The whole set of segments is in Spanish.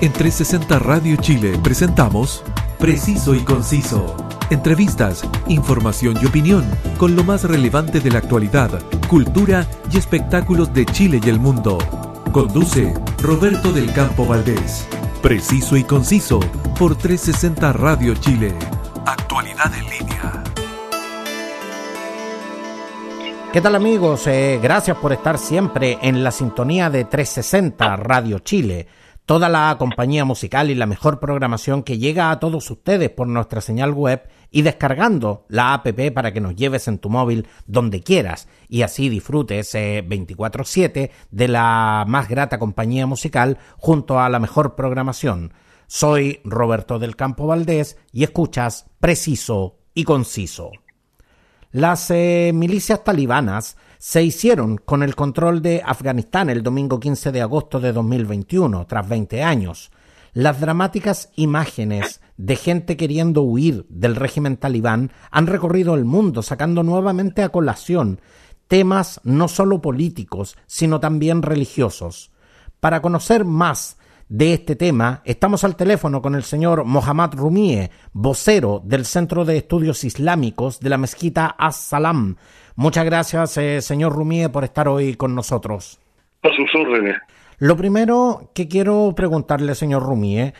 En 360 Radio Chile presentamos Preciso y Conciso. Entrevistas, información y opinión con lo más relevante de la actualidad, cultura y espectáculos de Chile y el mundo. Conduce Roberto del Campo Valdés. Preciso y Conciso por 360 Radio Chile. Actualidad en línea. ¿Qué tal amigos? Eh, gracias por estar siempre en la sintonía de 360 Radio Chile toda la compañía musical y la mejor programación que llega a todos ustedes por nuestra señal web y descargando la app para que nos lleves en tu móvil donde quieras y así disfrutes 24/7 de la más grata compañía musical junto a la mejor programación. Soy Roberto del Campo Valdés y escuchas Preciso y Conciso. Las eh, milicias talibanas se hicieron con el control de Afganistán el domingo 15 de agosto de 2021, tras 20 años. Las dramáticas imágenes de gente queriendo huir del régimen talibán han recorrido el mundo, sacando nuevamente a colación temas no solo políticos, sino también religiosos. Para conocer más de este tema, estamos al teléfono con el señor Mohammad Rumie, vocero del Centro de Estudios Islámicos de la mezquita As-Salam. Muchas gracias, eh, señor Rumie, por estar hoy con nosotros. A sus órdenes. Lo primero que quiero preguntarle, señor Rumie,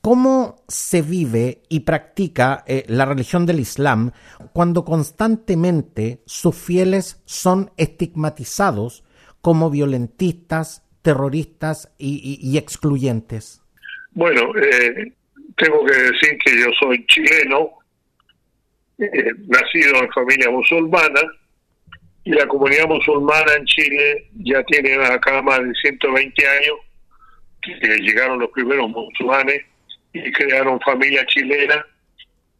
¿cómo se vive y practica eh, la religión del Islam cuando constantemente sus fieles son estigmatizados como violentistas, terroristas y, excluyentes? Bueno, eh, tengo que decir que yo soy chileno, nacido en familia musulmana, y la comunidad musulmana en Chile ya tiene acá más de 120 años que llegaron los primeros musulmanes y crearon familia chilena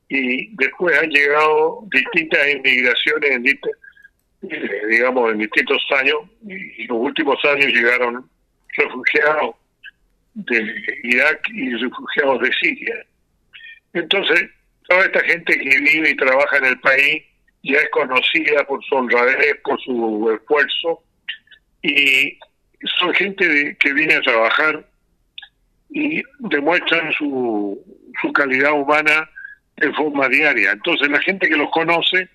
y después han llegado distintas inmigraciones en eh, digamos en distintos años y en los últimos años llegaron refugiados de Irak y refugiados de Siria. Entonces, toda esta gente que vive y trabaja en el país ya es conocida por su honradez, por su esfuerzo, y son gente que viene a trabajar y demuestran su, su calidad humana de forma diaria. Entonces la gente que los conoce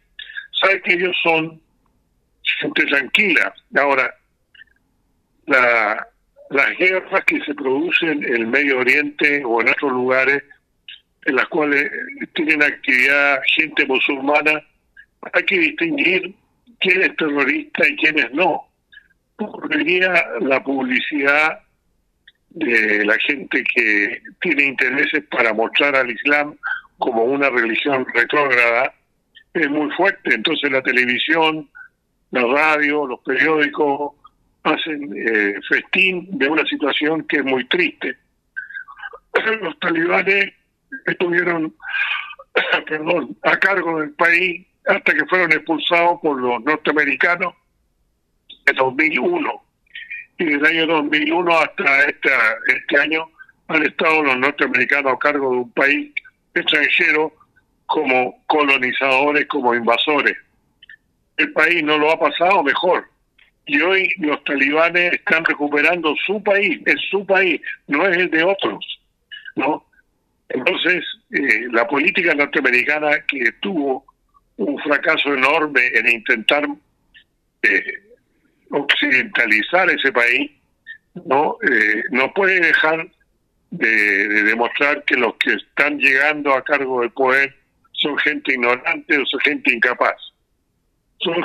sabe que ellos son gente tranquila. Ahora, la, las guerras que se producen en el Medio Oriente o en otros lugares en las cuales tienen actividad gente musulmana, hay que distinguir quién es terrorista y quién es no. Porque la publicidad de la gente que tiene intereses para mostrar al Islam como una religión retrógrada es muy fuerte. Entonces la televisión, la radio, los periódicos hacen eh, festín de una situación que es muy triste. Los talibanes estuvieron perdón, a cargo del país hasta que fueron expulsados por los norteamericanos en 2001. Y desde el año 2001 hasta esta, este año han estado los norteamericanos a cargo de un país extranjero como colonizadores, como invasores. El país no lo ha pasado mejor. Y hoy los talibanes están recuperando su país, es su país, no es el de otros. ¿no? Entonces, eh, la política norteamericana que tuvo un fracaso enorme en intentar eh, occidentalizar ese país, no eh, puede dejar de, demostrar que los que están llegando a cargo del poder son gente ignorante o son gente incapaz. Son,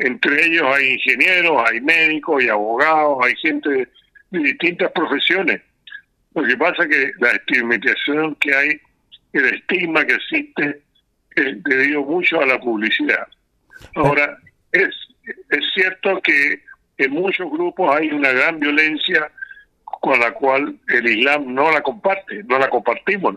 entre ellos hay ingenieros, hay médicos, hay abogados, hay gente de, distintas profesiones. Lo que pasa es que la estigmatización que hay, el estigma que existe, debido mucho a la publicidad. Ahora, es, es cierto que en muchos grupos hay una gran violencia con la cual el Islam no la comparte, no la compartimos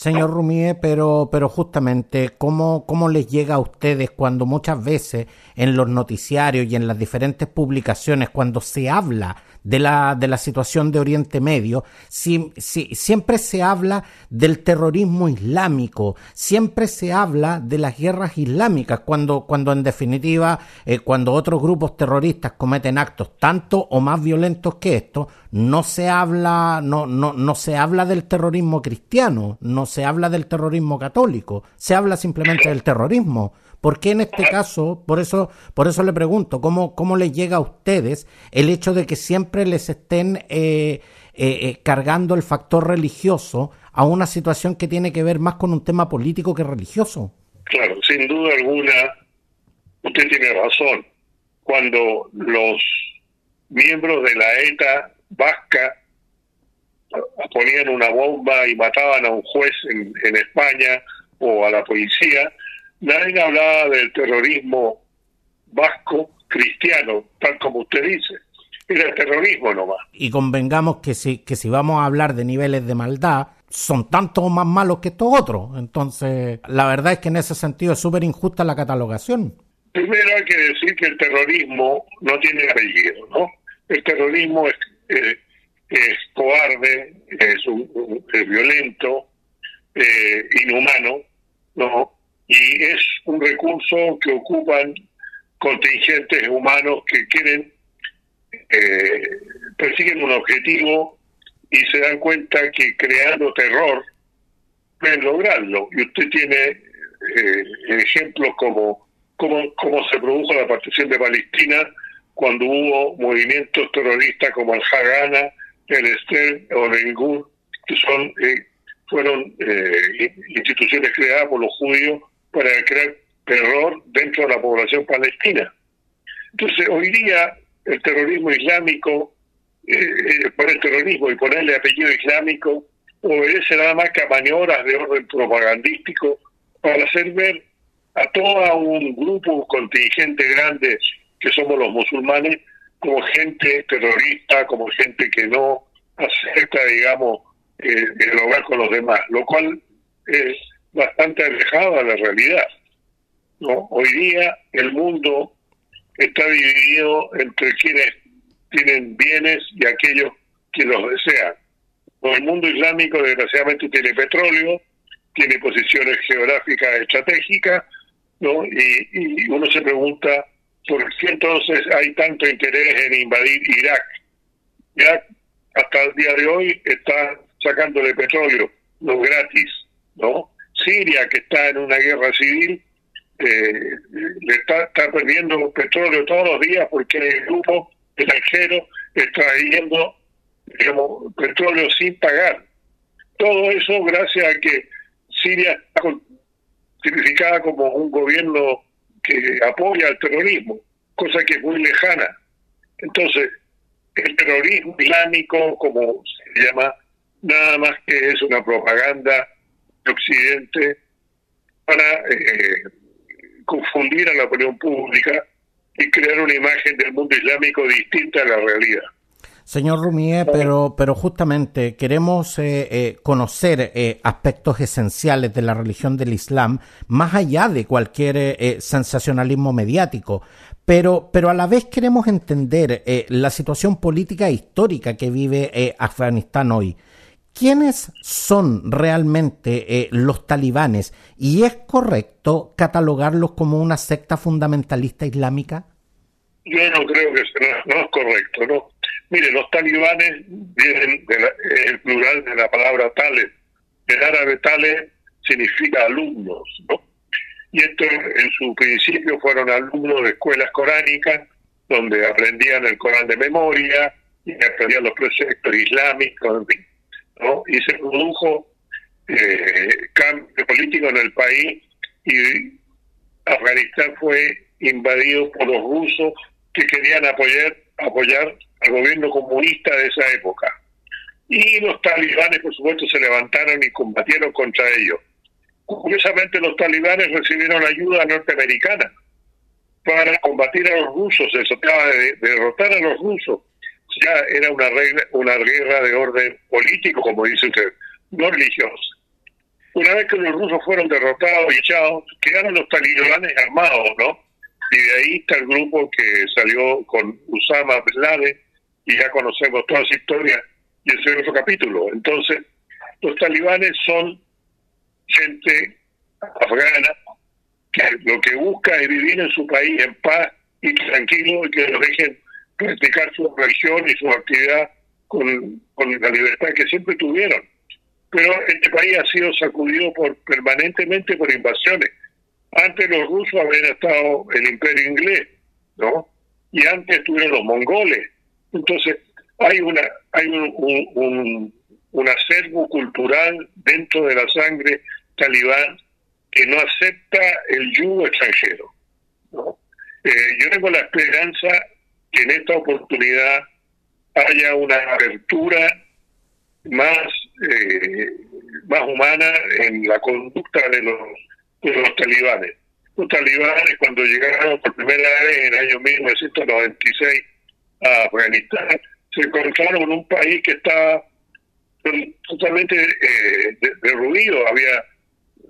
Señor Rumie, pero, pero justamente, ¿cómo, ¿cómo les llega a ustedes cuando muchas veces en los noticiarios y en las diferentes publicaciones, cuando se habla de la, de la situación de Oriente Medio, si, siempre se habla del terrorismo islámico, siempre se habla de las guerras islámicas, cuando, cuando en definitiva, eh, cuando otros grupos terroristas cometen actos tanto o más violentos que estos, no se habla, no, no, no se habla del terrorismo cristiano, no se habla del terrorismo católico, se habla simplemente del terrorismo. ¿Por qué en este caso, por eso, por eso le pregunto, cómo, cómo les llega a ustedes el hecho de que siempre les estén eh, eh, eh, cargando el factor religioso a una situación que tiene que ver más con un tema político que religioso? Claro, sin duda alguna, usted tiene razón. Cuando los miembros de la ETA vasca ponían una bomba y mataban a un juez en, en España o a la policía, nadie hablaba del terrorismo vasco cristiano, tal como usted dice. Era el terrorismo nomás. Y convengamos que si, que si vamos a hablar de niveles de maldad, son tanto más malos que estos otros. Entonces, la verdad es que en ese sentido es súper injusta la catalogación. Primero hay que decir que el terrorismo no tiene apellido, ¿no? El terrorismo es, eh, es cobarde, es, violento, eh, inhumano, ¿no? Y es un recurso que ocupan contingentes humanos que quieren, eh, persiguen un objetivo y se dan cuenta que creando terror pueden lograrlo. Y usted tiene eh, ejemplos como cómo, cómo se produjo la partición de Palestina cuando hubo movimientos terroristas como el Hagana, el Estel o el Gur, que son eh, fueron eh, instituciones creadas por los judíos para crear terror dentro de la población palestina. Entonces, hoy día el terrorismo islámico, eh, eh por el terrorismo y ponerle apellido islámico, obedece nada más que a maniobras de orden propagandístico para hacer ver a todo un grupo contingente grande que somos los musulmanes como gente terrorista, como gente que no acepta, digamos, eh, dialogar con los demás, lo cual es bastante alejado de la realidad. ¿no? Hoy día el mundo está dividido entre quienes tienen bienes y aquellos que los desean. El mundo islámico desgraciadamente tiene petróleo, tiene posiciones geográficas estratégicas, ¿no? Y, y uno se pregunta por qué entonces hay tanto interés en invadir Irak. Irak hasta el día de hoy está sacándole petróleo, no gratis, ¿no? Siria, que está en una guerra civil, eh, le está, perdiendo petróleo todos los días porque el grupo extranjero extrayendo digamos, petróleo sin pagar. Todo eso gracias a que Siria está significada como un gobierno que apoya al terrorismo, cosa que es muy lejana. Entonces, el terrorismo islámico, como se llama, nada más que es una propaganda Occidente para eh, confundir a la opinión pública y crear una imagen del mundo islámico distinta a la realidad. Señor Rumier, pero, pero justamente queremos eh, eh, conocer aspectos esenciales de la religión del Islam, más allá de cualquier sensacionalismo mediático. Pero, pero a la vez queremos entender la situación política e histórica que vive Afganistán hoy. ¿Quiénes son realmente eh, los talibanes? ¿Y es correcto catalogarlos como una secta fundamentalista islámica? Yo no creo que sea, no, es correcto, ¿no? Mire, los talibanes vienen del plural de la palabra tales. El árabe tales significa alumnos, ¿no? Y esto en su principio fueron alumnos de escuelas coránicas, donde aprendían el Corán de memoria y aprendían los preceptos islámicos, en fin y se produjo eh, cambio político en el país y Afganistán fue invadido por los rusos que querían apoyar, apoyar al gobierno comunista de esa época. Y los talibanes, por supuesto, se levantaron y combatieron contra ellos. Curiosamente, los talibanes recibieron ayuda norteamericana para combatir a los rusos, se trataba de derrotar a los rusos ya era una, regla, una guerra de orden político, como dice usted, no religioso. Una vez que los rusos fueron derrotados y echados, quedaron los talibanes armados, ¿no? Y de ahí está el grupo que salió con Usama Bin Laden y ya conocemos toda esa historia y ese es otro capítulo. Entonces, los talibanes son gente afgana que lo que busca es vivir en su país en paz y tranquilo y que los dejen practicar su religión y su actividad con, la libertad que siempre tuvieron. Pero este país ha sido sacudido por permanentemente por invasiones. Antes los rusos habían estado el imperio inglés, ¿no? Y antes estuvieron los mongoles. Entonces, hay una hay un, un, acervo cultural dentro de la sangre talibán que no acepta el yugo extranjero. Eh, yo tengo la esperanza que en esta oportunidad haya una apertura más eh, más humana en la conducta de los, de los talibanes. Los talibanes cuando llegaron por primera vez en el año 1996 a Afganistán se encontraron en un país que estaba totalmente eh, derruido. Había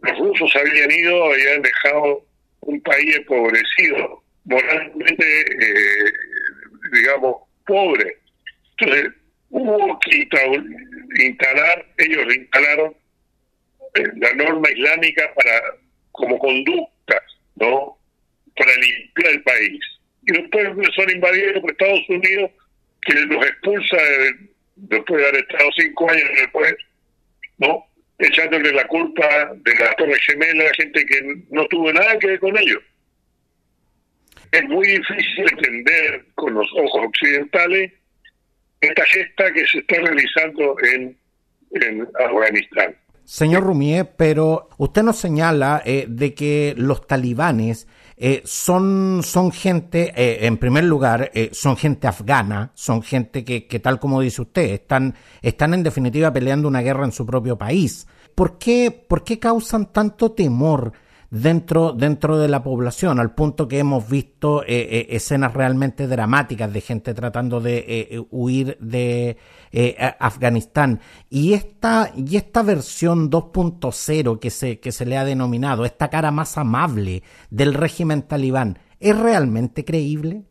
los rusos habían ido, habían dejado un país empobrecido, moralmente, eh, digamos, pobre. Entonces, hubo que instalar, ellos instalaron eh, la norma islámica para como conducta, ¿no? Para limpiar el país. Y después son invadidos por Estados Unidos, que los expulsa después de haber estado cinco años poder, ¿no? echándole la culpa de la Torre Gemela a gente que no tuvo nada que ver con ellos. Es muy difícil entender con los ojos occidentales esta gesta que se está realizando en, Afganistán. Señor Rumier, pero usted nos señala eh, de que los talibanes eh, son, son gente, eh, en primer lugar, eh, son gente afgana, son gente que, que, tal como dice usted, están, están en definitiva peleando una guerra en su propio país. ¿Por qué, por qué causan tanto temor dentro, dentro de la población, al punto que hemos visto eh, eh, escenas realmente dramáticas de gente tratando de eh, huir de Afganistán. Y esta, y esta versión 2.0 que se, que se le ha denominado, esta cara más amable del régimen talibán, ¿es realmente creíble?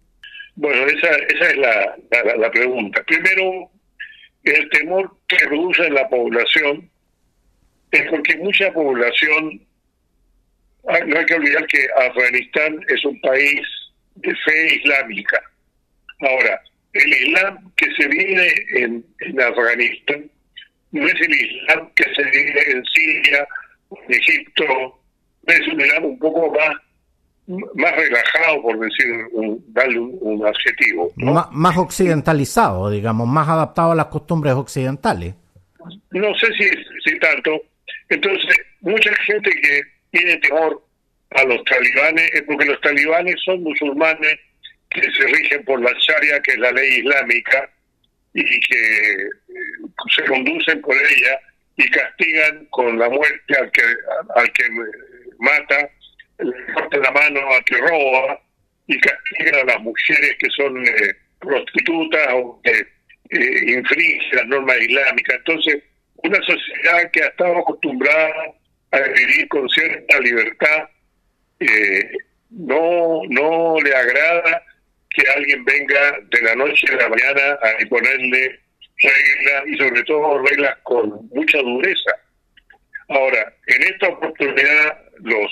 Bueno, esa, esa es la, la, la pregunta. Primero, el temor que produce en la población es porque mucha población no hay que olvidar que Afganistán es un país de fe islámica. Ahora, el Islam que se vive en, Afganistán no es el Islam que se vive en Siria, en Egipto, es un Islam un poco más más relajado, por decir, darle un, adjetivo. Más occidentalizado, digamos, más adaptado a las costumbres occidentales. No sé si, si tanto. Entonces, mucha gente que tiene temor a los talibanes es porque los talibanes son musulmanes que se rigen por la Sharia, que es la ley islámica, y que eh, se conducen por ella y castigan con la muerte al que al que mata, le corta la mano al que roba y castigan a las mujeres que son eh, prostitutas o que eh, infringen las normas islámicas. Entonces, una sociedad que ha estado acostumbrada a vivir con cierta libertad, no, no le agrada que alguien venga de la noche a la mañana a imponerle reglas y sobre todo reglas con mucha dureza. Ahora, en esta oportunidad los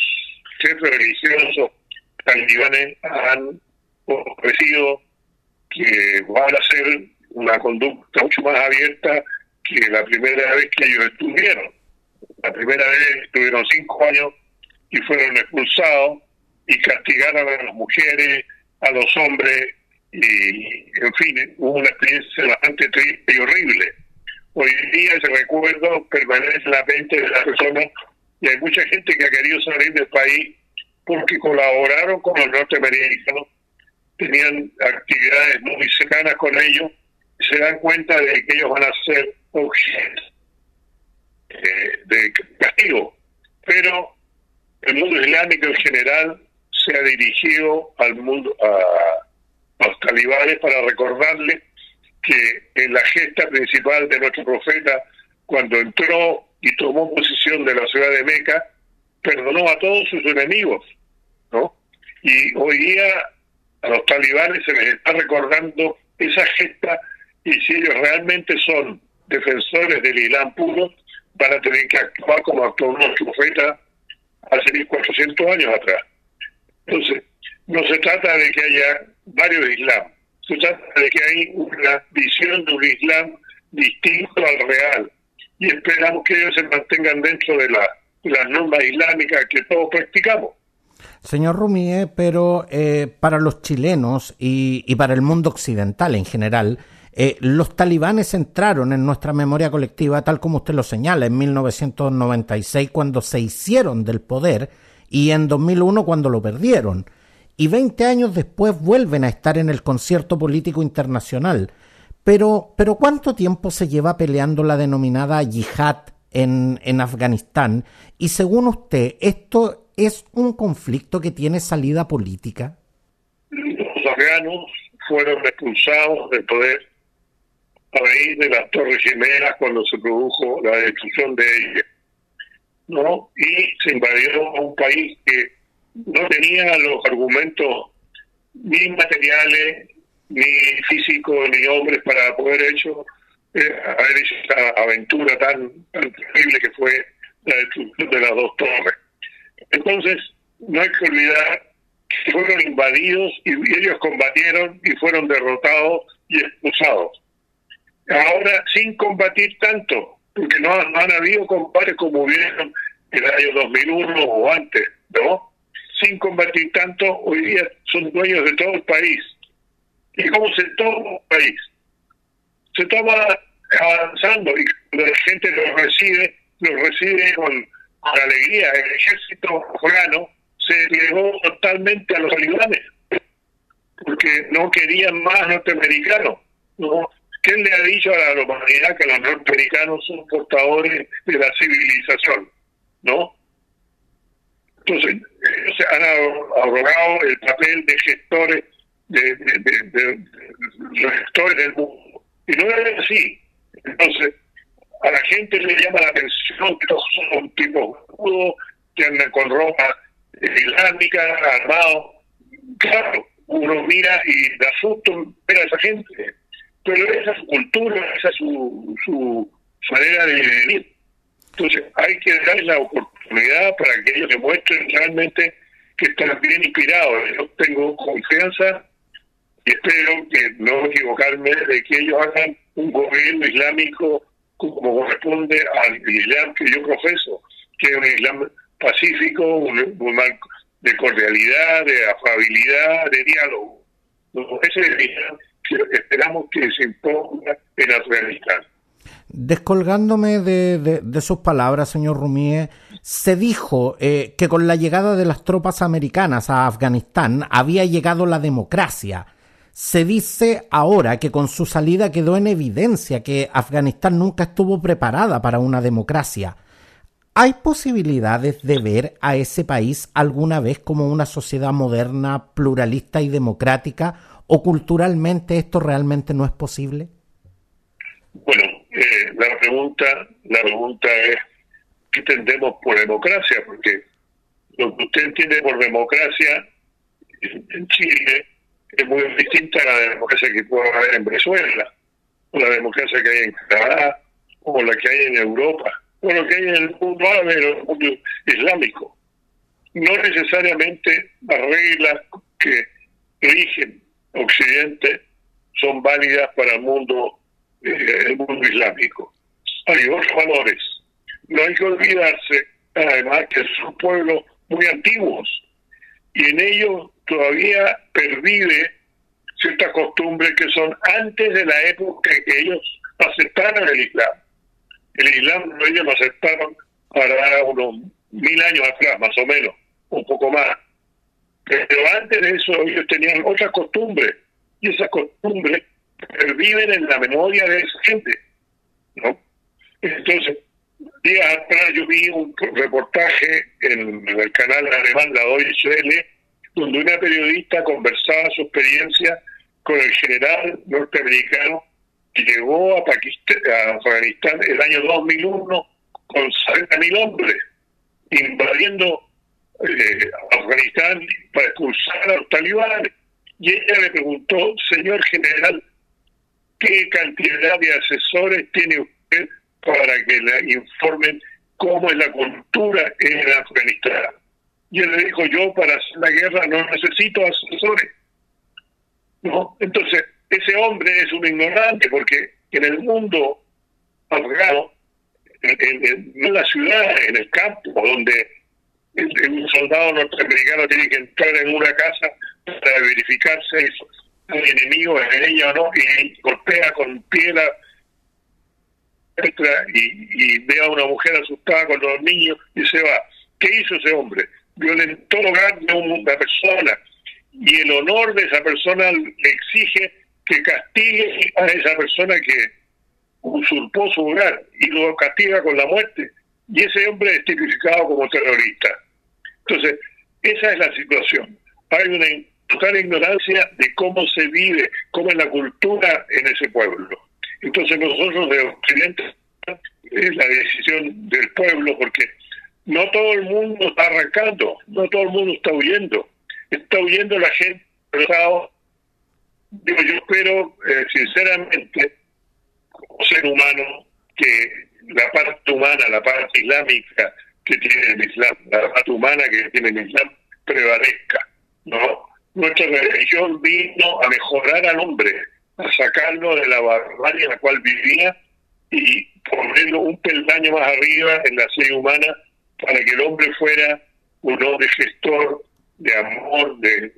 jefes religiosos talibanes han ofrecido que van a hacer una conducta mucho más abierta que la primera vez que ellos estuvieron. La primera vez estuvieron cinco años y fueron expulsados y castigaron a las mujeres, a los hombres, y en fin, hubo una experiencia bastante triste y horrible. Hoy día ese recuerdo permanece en la mente de las personas y hay mucha gente que ha querido salir del país porque colaboraron con los norteamericanos, tenían actividades muy cercanas con ellos y se dan cuenta de que ellos van a ser objeto eh, de castigo. Pero el mundo islámico en general se ha dirigido al mundo, a, los talibanes para recordarles que en la gesta principal de nuestro profeta, cuando entró y tomó posición de la ciudad de Meca, perdonó a todos sus enemigos, ¿no? Y hoy día a los talibanes se les está recordando esa gesta y si ellos realmente son defensores del Islam puro, van a tener que actuar como actuó los profetas hace 1400 años atrás. Entonces, no se trata de que haya varios Islam, se trata de que hay una visión de un Islam distinto al real y esperamos que ellos se mantengan dentro de, la, las normas islámicas que todos practicamos. Señor Rumie, pero eh, para los chilenos y, y, para el mundo occidental en general, eh, los talibanes entraron en nuestra memoria colectiva, tal como usted lo señala, en 1996 cuando se hicieron del poder y en 2001 cuando lo perdieron. Y 20 años después vuelven a estar en el concierto político internacional. Pero, pero ¿cuánto tiempo se lleva peleando la denominada yihad en, en Afganistán? Y según usted, ¿esto es un conflicto que tiene salida política? Los afganos fueron expulsados del poder a raíz de las Torres Gemelas cuando se produjo la destrucción de ellas. ¿no? Y se invadió a un país que no tenía los argumentos ni materiales, ni físicos, ni hombres para poder hecho, eh, haber hecho esa aventura tan, tan terrible que fue la destrucción de las dos torres. Entonces, no hay que olvidar que fueron invadidos y ellos combatieron y fueron derrotados y expulsados ahora sin combatir tanto, porque no, han habido combates como hubieron en el año 2001 o antes, ¿no? Sin combatir tanto, hoy día son dueños de todo el país. ¿Y cómo se toma el país? Se toma avanzando y la gente lo recibe, lo recibe con, alegría. El ejército afgano se entregó totalmente a los talibanes porque no querían más norteamericanos. ¿no? ¿Quién le ha dicho a la humanidad que los norteamericanos son portadores de la civilización? ¿No? Entonces, ellos han abrogado el papel de gestores, de, de, gestores del mundo. Y no es así. Entonces, a la gente le llama la atención que todos son tipos rudos, que andan con ropa islámica, armados. Claro, uno mira y da susto ver a esa gente pero esa es su cultura, esa es su, su, manera de vivir. Entonces hay que darles la oportunidad para que ellos demuestren realmente que están bien inspirados. Yo tengo confianza y espero que no equivocarme de que ellos hagan un gobierno islámico como corresponde al Islam que yo profeso, que es un Islam pacífico, un, marco de cordialidad, de afabilidad, de diálogo. Ese es el Islam esperamos que se imponga en Afganistán. Descolgándome de, sus palabras, señor Rumie, se dijo eh, que con la llegada de las tropas americanas a Afganistán había llegado la democracia. Se dice ahora que con su salida quedó en evidencia que Afganistán nunca estuvo preparada para una democracia. ¿Hay posibilidades de ver a ese país alguna vez como una sociedad moderna, pluralista y democrática ¿O culturalmente esto realmente no es posible? Bueno, eh, la pregunta la pregunta es ¿qué entendemos por democracia? Porque lo que usted entiende por democracia en Chile es muy distinta a la democracia que puede haber en Venezuela, o la democracia que hay en Canadá, o la que hay en Europa, o lo que hay en el mundo árabe, en el mundo islámico. No necesariamente las reglas que rigen Occidente son válidas para el mundo, eh, el mundo islámico. Hay otros valores. No hay que olvidarse, además, que son pueblos muy antiguos y en ellos todavía pervive ciertas costumbres que son antes de la época que ellos aceptaron el Islam. El Islam ellos lo aceptaron para unos mil años atrás, más o menos, un poco más. Pero antes de eso ellos tenían otras costumbres y esas costumbres viven en la memoria de esa gente. ¿no? Entonces, días atrás yo vi un reportaje en, el canal alemán La Deutsche Welle donde una periodista conversaba su experiencia con el general norteamericano que llegó a, Pakistán, a Afganistán el año 2001 con 60.000 hombres, invadiendo eh, Afganistán para expulsar a los talibanes. Y ella le preguntó, señor general, ¿qué cantidad de asesores tiene usted para que le informen cómo es la cultura en Afganistán? Y él le dijo, yo para hacer la guerra no necesito asesores. ¿No? Entonces, ese hombre es un ignorante porque en el mundo afgano, en, en la ciudad, en el campo, donde un soldado norteamericano tiene que entrar en una casa para verificar si hay enemigo en ella o no, y golpea con piedra y, y ve a una mujer asustada con los niños y se va. ¿Qué hizo ese hombre? Violentó el hogar de una persona y el honor de esa persona le exige que castigue a esa persona que usurpó su hogar y lo castiga con la muerte. Y ese hombre es tipificado como terrorista. Entonces, esa es la situación. Hay una total ignorancia de cómo se vive, cómo es la cultura en ese pueblo. Entonces nosotros de Occidente es la decisión del pueblo porque no todo el mundo está arrancando, no todo el mundo está huyendo. Está huyendo la gente. Digo, yo espero, eh, sinceramente, como ser humano, que la parte humana, la parte islámica, que tiene el Islam, la parte humana que tiene el Islam, prevalezca. ¿no? Nuestra religión vino a mejorar al hombre, a sacarlo de la barbarie en la cual vivía y ponerlo un peldaño más arriba en la serie humana para que el hombre fuera un hombre gestor de amor, de,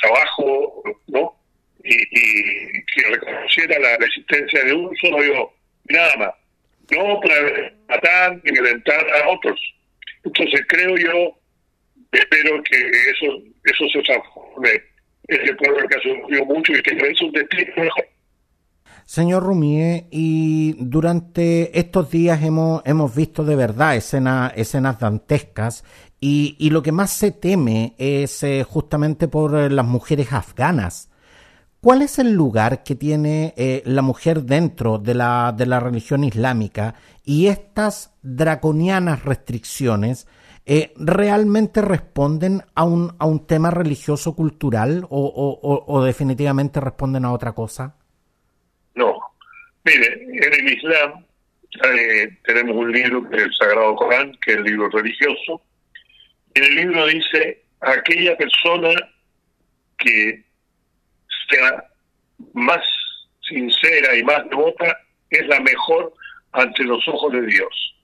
trabajo, ¿no? Y, que reconociera la, existencia de un solo Dios, nada más no para matar ni violentar a otros. Entonces creo yo, espero que eso eso se transforme en el pueblo que ha sufrido mucho y que es un destino mejor. Señor Rumie, y durante estos días hemos, hemos visto de verdad escenas, escenas dantescas y, y lo que más se teme es eh, justamente por eh, las mujeres afganas ¿Cuál es el lugar que tiene eh, la mujer dentro de la, de la religión islámica y estas draconianas restricciones eh, realmente responden a un, a un tema religioso cultural o, o, definitivamente responden a otra cosa? No. Mire, en el Islam eh, tenemos un libro que el Sagrado Corán, que es el libro religioso. En el libro dice, aquella persona que sea más sincera y más devota es la mejor ante los ojos de Dios.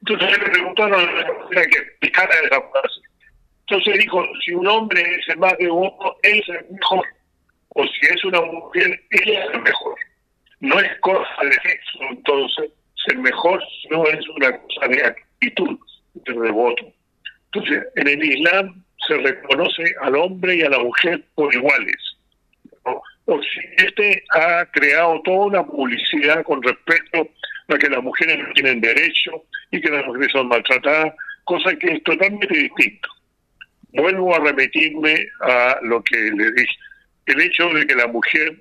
Entonces le preguntaron a la que explicara esa frase. Entonces dijo, si un hombre es el más devoto, él es el mejor. O si es una mujer, ella es el mejor. No es cosa de sexo, entonces, ser mejor no es una cosa de actitud de devoto. Entonces, en el Islam se reconoce al hombre y a la mujer por iguales. Occidente ha creado toda una publicidad con respecto a que las mujeres no tienen derecho y que las mujeres son maltratadas, cosa que es totalmente distinto. Vuelvo a repetirme a lo que le dije. El hecho de que la mujer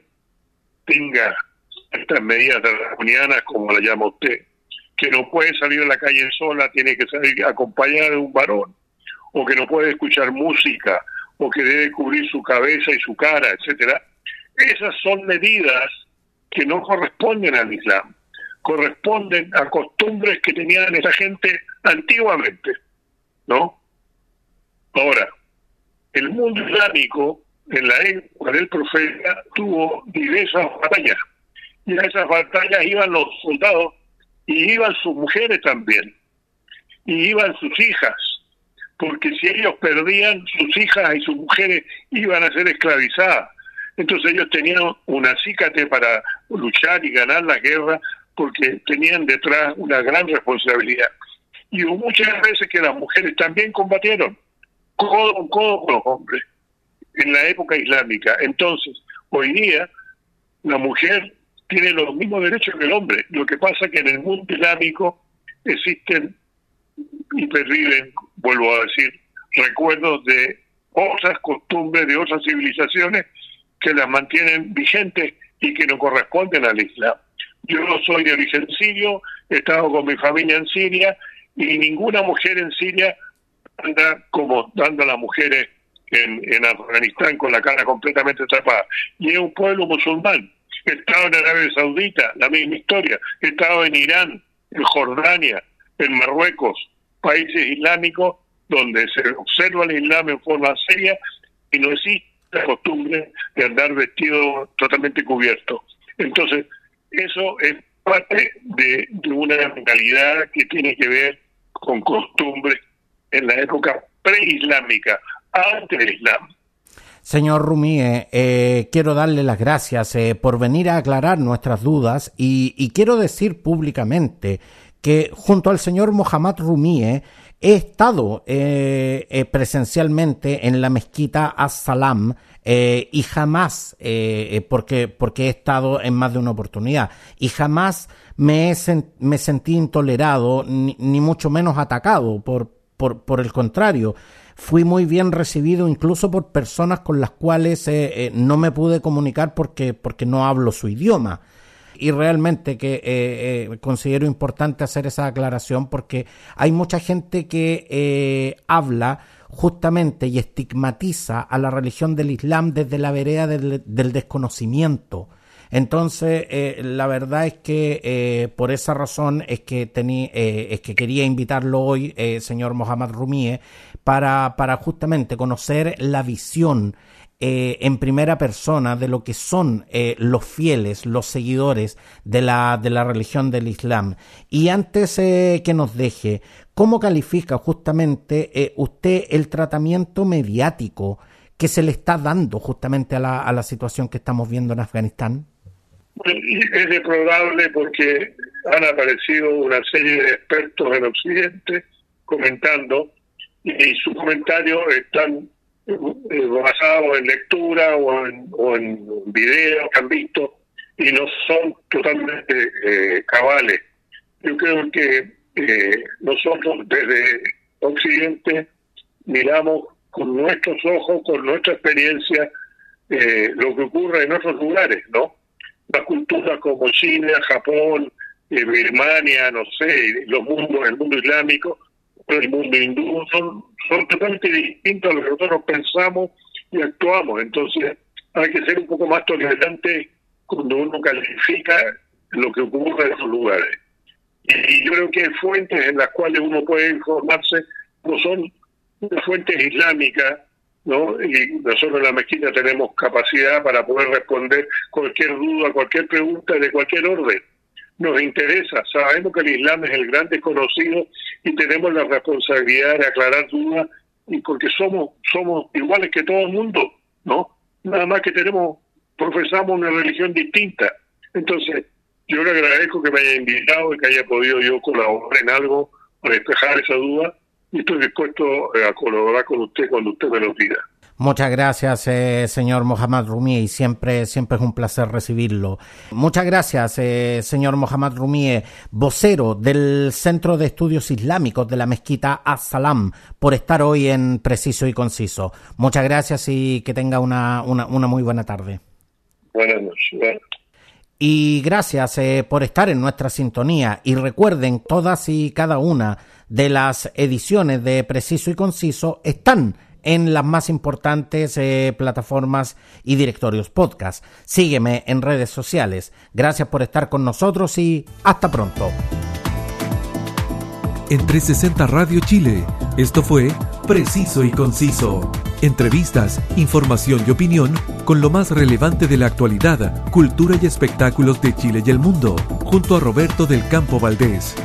tenga estas medidas draconianas, como la llama usted, que no puede salir a la calle sola, tiene que salir acompañada de un varón, o que no puede escuchar música, o que debe cubrir su cabeza y su cara, etcétera, esas son medidas que no corresponden al Islam, corresponden a costumbres que tenían esa gente antiguamente, ¿no? Ahora, el mundo islámico en la época del profeta tuvo diversas batallas y a esas batallas iban los soldados y iban sus mujeres también y iban sus hijas porque si ellos perdían sus hijas y sus mujeres iban a ser esclavizadas entonces ellos tenían una acícate para luchar y ganar la guerra porque tenían detrás una gran responsabilidad. Y hubo muchas veces que las mujeres también combatieron codo con codo con los hombres en la época islámica. Entonces, hoy día la mujer tiene los mismos derechos que el hombre. Lo que pasa es que en el mundo islámico existen y perviven, vuelvo a decir, recuerdos de otras costumbres, de otras civilizaciones que las mantienen vigentes y que no corresponden al Islam. Yo no soy de origen sirio, he estado con mi familia en Siria y ninguna mujer en Siria anda como anda las mujeres en, en Afganistán con la cara completamente tapada. Y es un pueblo musulmán. He estado en Arabia Saudita, la misma historia. He estado en Irán, en Jordania, en Marruecos, países islámicos donde se observa el Islam en forma seria y no existe la costumbre de andar vestido totalmente cubierto. Entonces, eso es parte de, una mentalidad que tiene que ver con costumbres en la época preislámica, antes del Islam. Señor Rumie, eh, quiero darle las gracias eh, por venir a aclarar nuestras dudas y, quiero decir públicamente que junto al señor Mohammad Rumie he estado eh, presencialmente en la mezquita As-Salam y jamás, porque, porque he estado en más de una oportunidad, y jamás me, me sentí intolerado ni, mucho menos atacado, por, por, por el contrario fui muy bien recibido incluso por personas con las cuales eh, eh, no me pude comunicar porque, porque no hablo su idioma. Y realmente que eh, considero importante hacer esa aclaración porque hay mucha gente que habla justamente y estigmatiza a la religión del Islam desde la vereda del, desconocimiento. Entonces, la verdad es que por esa razón es que, es que quería invitarlo hoy, señor Mohamed Rumie, para, para justamente conocer la visión eh, en primera persona de lo que son eh, los fieles, los seguidores de la, de la religión del Islam. Y antes eh, que nos deje, ¿cómo califica justamente usted el tratamiento mediático que se le está dando justamente a la, a la situación que estamos viendo en Afganistán? Es deplorable porque han aparecido una serie de expertos en Occidente comentando y sus comentarios están eh, basados en lectura o en, o en videos que han visto y no son totalmente eh, cabales. Yo creo que eh, nosotros desde Occidente miramos con nuestros ojos, con nuestra experiencia, lo que ocurre en otros lugares, ¿no? Las culturas como China, Japón, Birmania, no sé, los mundos, el mundo islámico, el mundo hindú son, son totalmente distintos a lo que nosotros pensamos y actuamos. Entonces hay que ser un poco más tolerante cuando uno califica lo que ocurre en esos lugares. Y yo creo que hay fuentes en las cuales uno puede informarse, no son fuentes islámicas, ¿no? Y nosotros en la mezquita tenemos capacidad para poder responder cualquier duda, cualquier pregunta de cualquier orden nos interesa. Sabemos que el Islam es el gran desconocido y tenemos la responsabilidad de aclarar dudas y porque somos somos iguales que todo el mundo, ¿no? Nada más que tenemos profesamos una religión distinta. Entonces, yo le agradezco que me haya invitado y que haya podido yo colaborar en algo para despejar esa duda y estoy dispuesto a colaborar con usted cuando usted me lo pida. Muchas gracias, eh, señor Mohamed Rumie, y siempre, siempre es un placer recibirlo. Muchas gracias, eh, señor Mohamed Rumie, vocero del Centro de Estudios Islámicos de la Mezquita As-Salam, por estar hoy en Preciso y Conciso. Muchas gracias y que tenga una, una, una muy buena tarde. Buenas noches. Y gracias eh, por estar en nuestra sintonía. Y recuerden, todas y cada una de las ediciones de Preciso y Conciso están en las más importantes eh, plataformas y directorios podcast. Sígueme en redes sociales. Gracias por estar con nosotros y hasta pronto. En 360 Radio Chile, esto fue Preciso y Conciso. Entrevistas, información y opinión con lo más relevante de la actualidad, cultura y espectáculos de Chile y el mundo, junto a Roberto del Campo Valdés.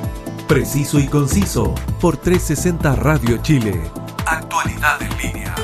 Preciso y Conciso por 360 Radio Chile. Actualidad en línea.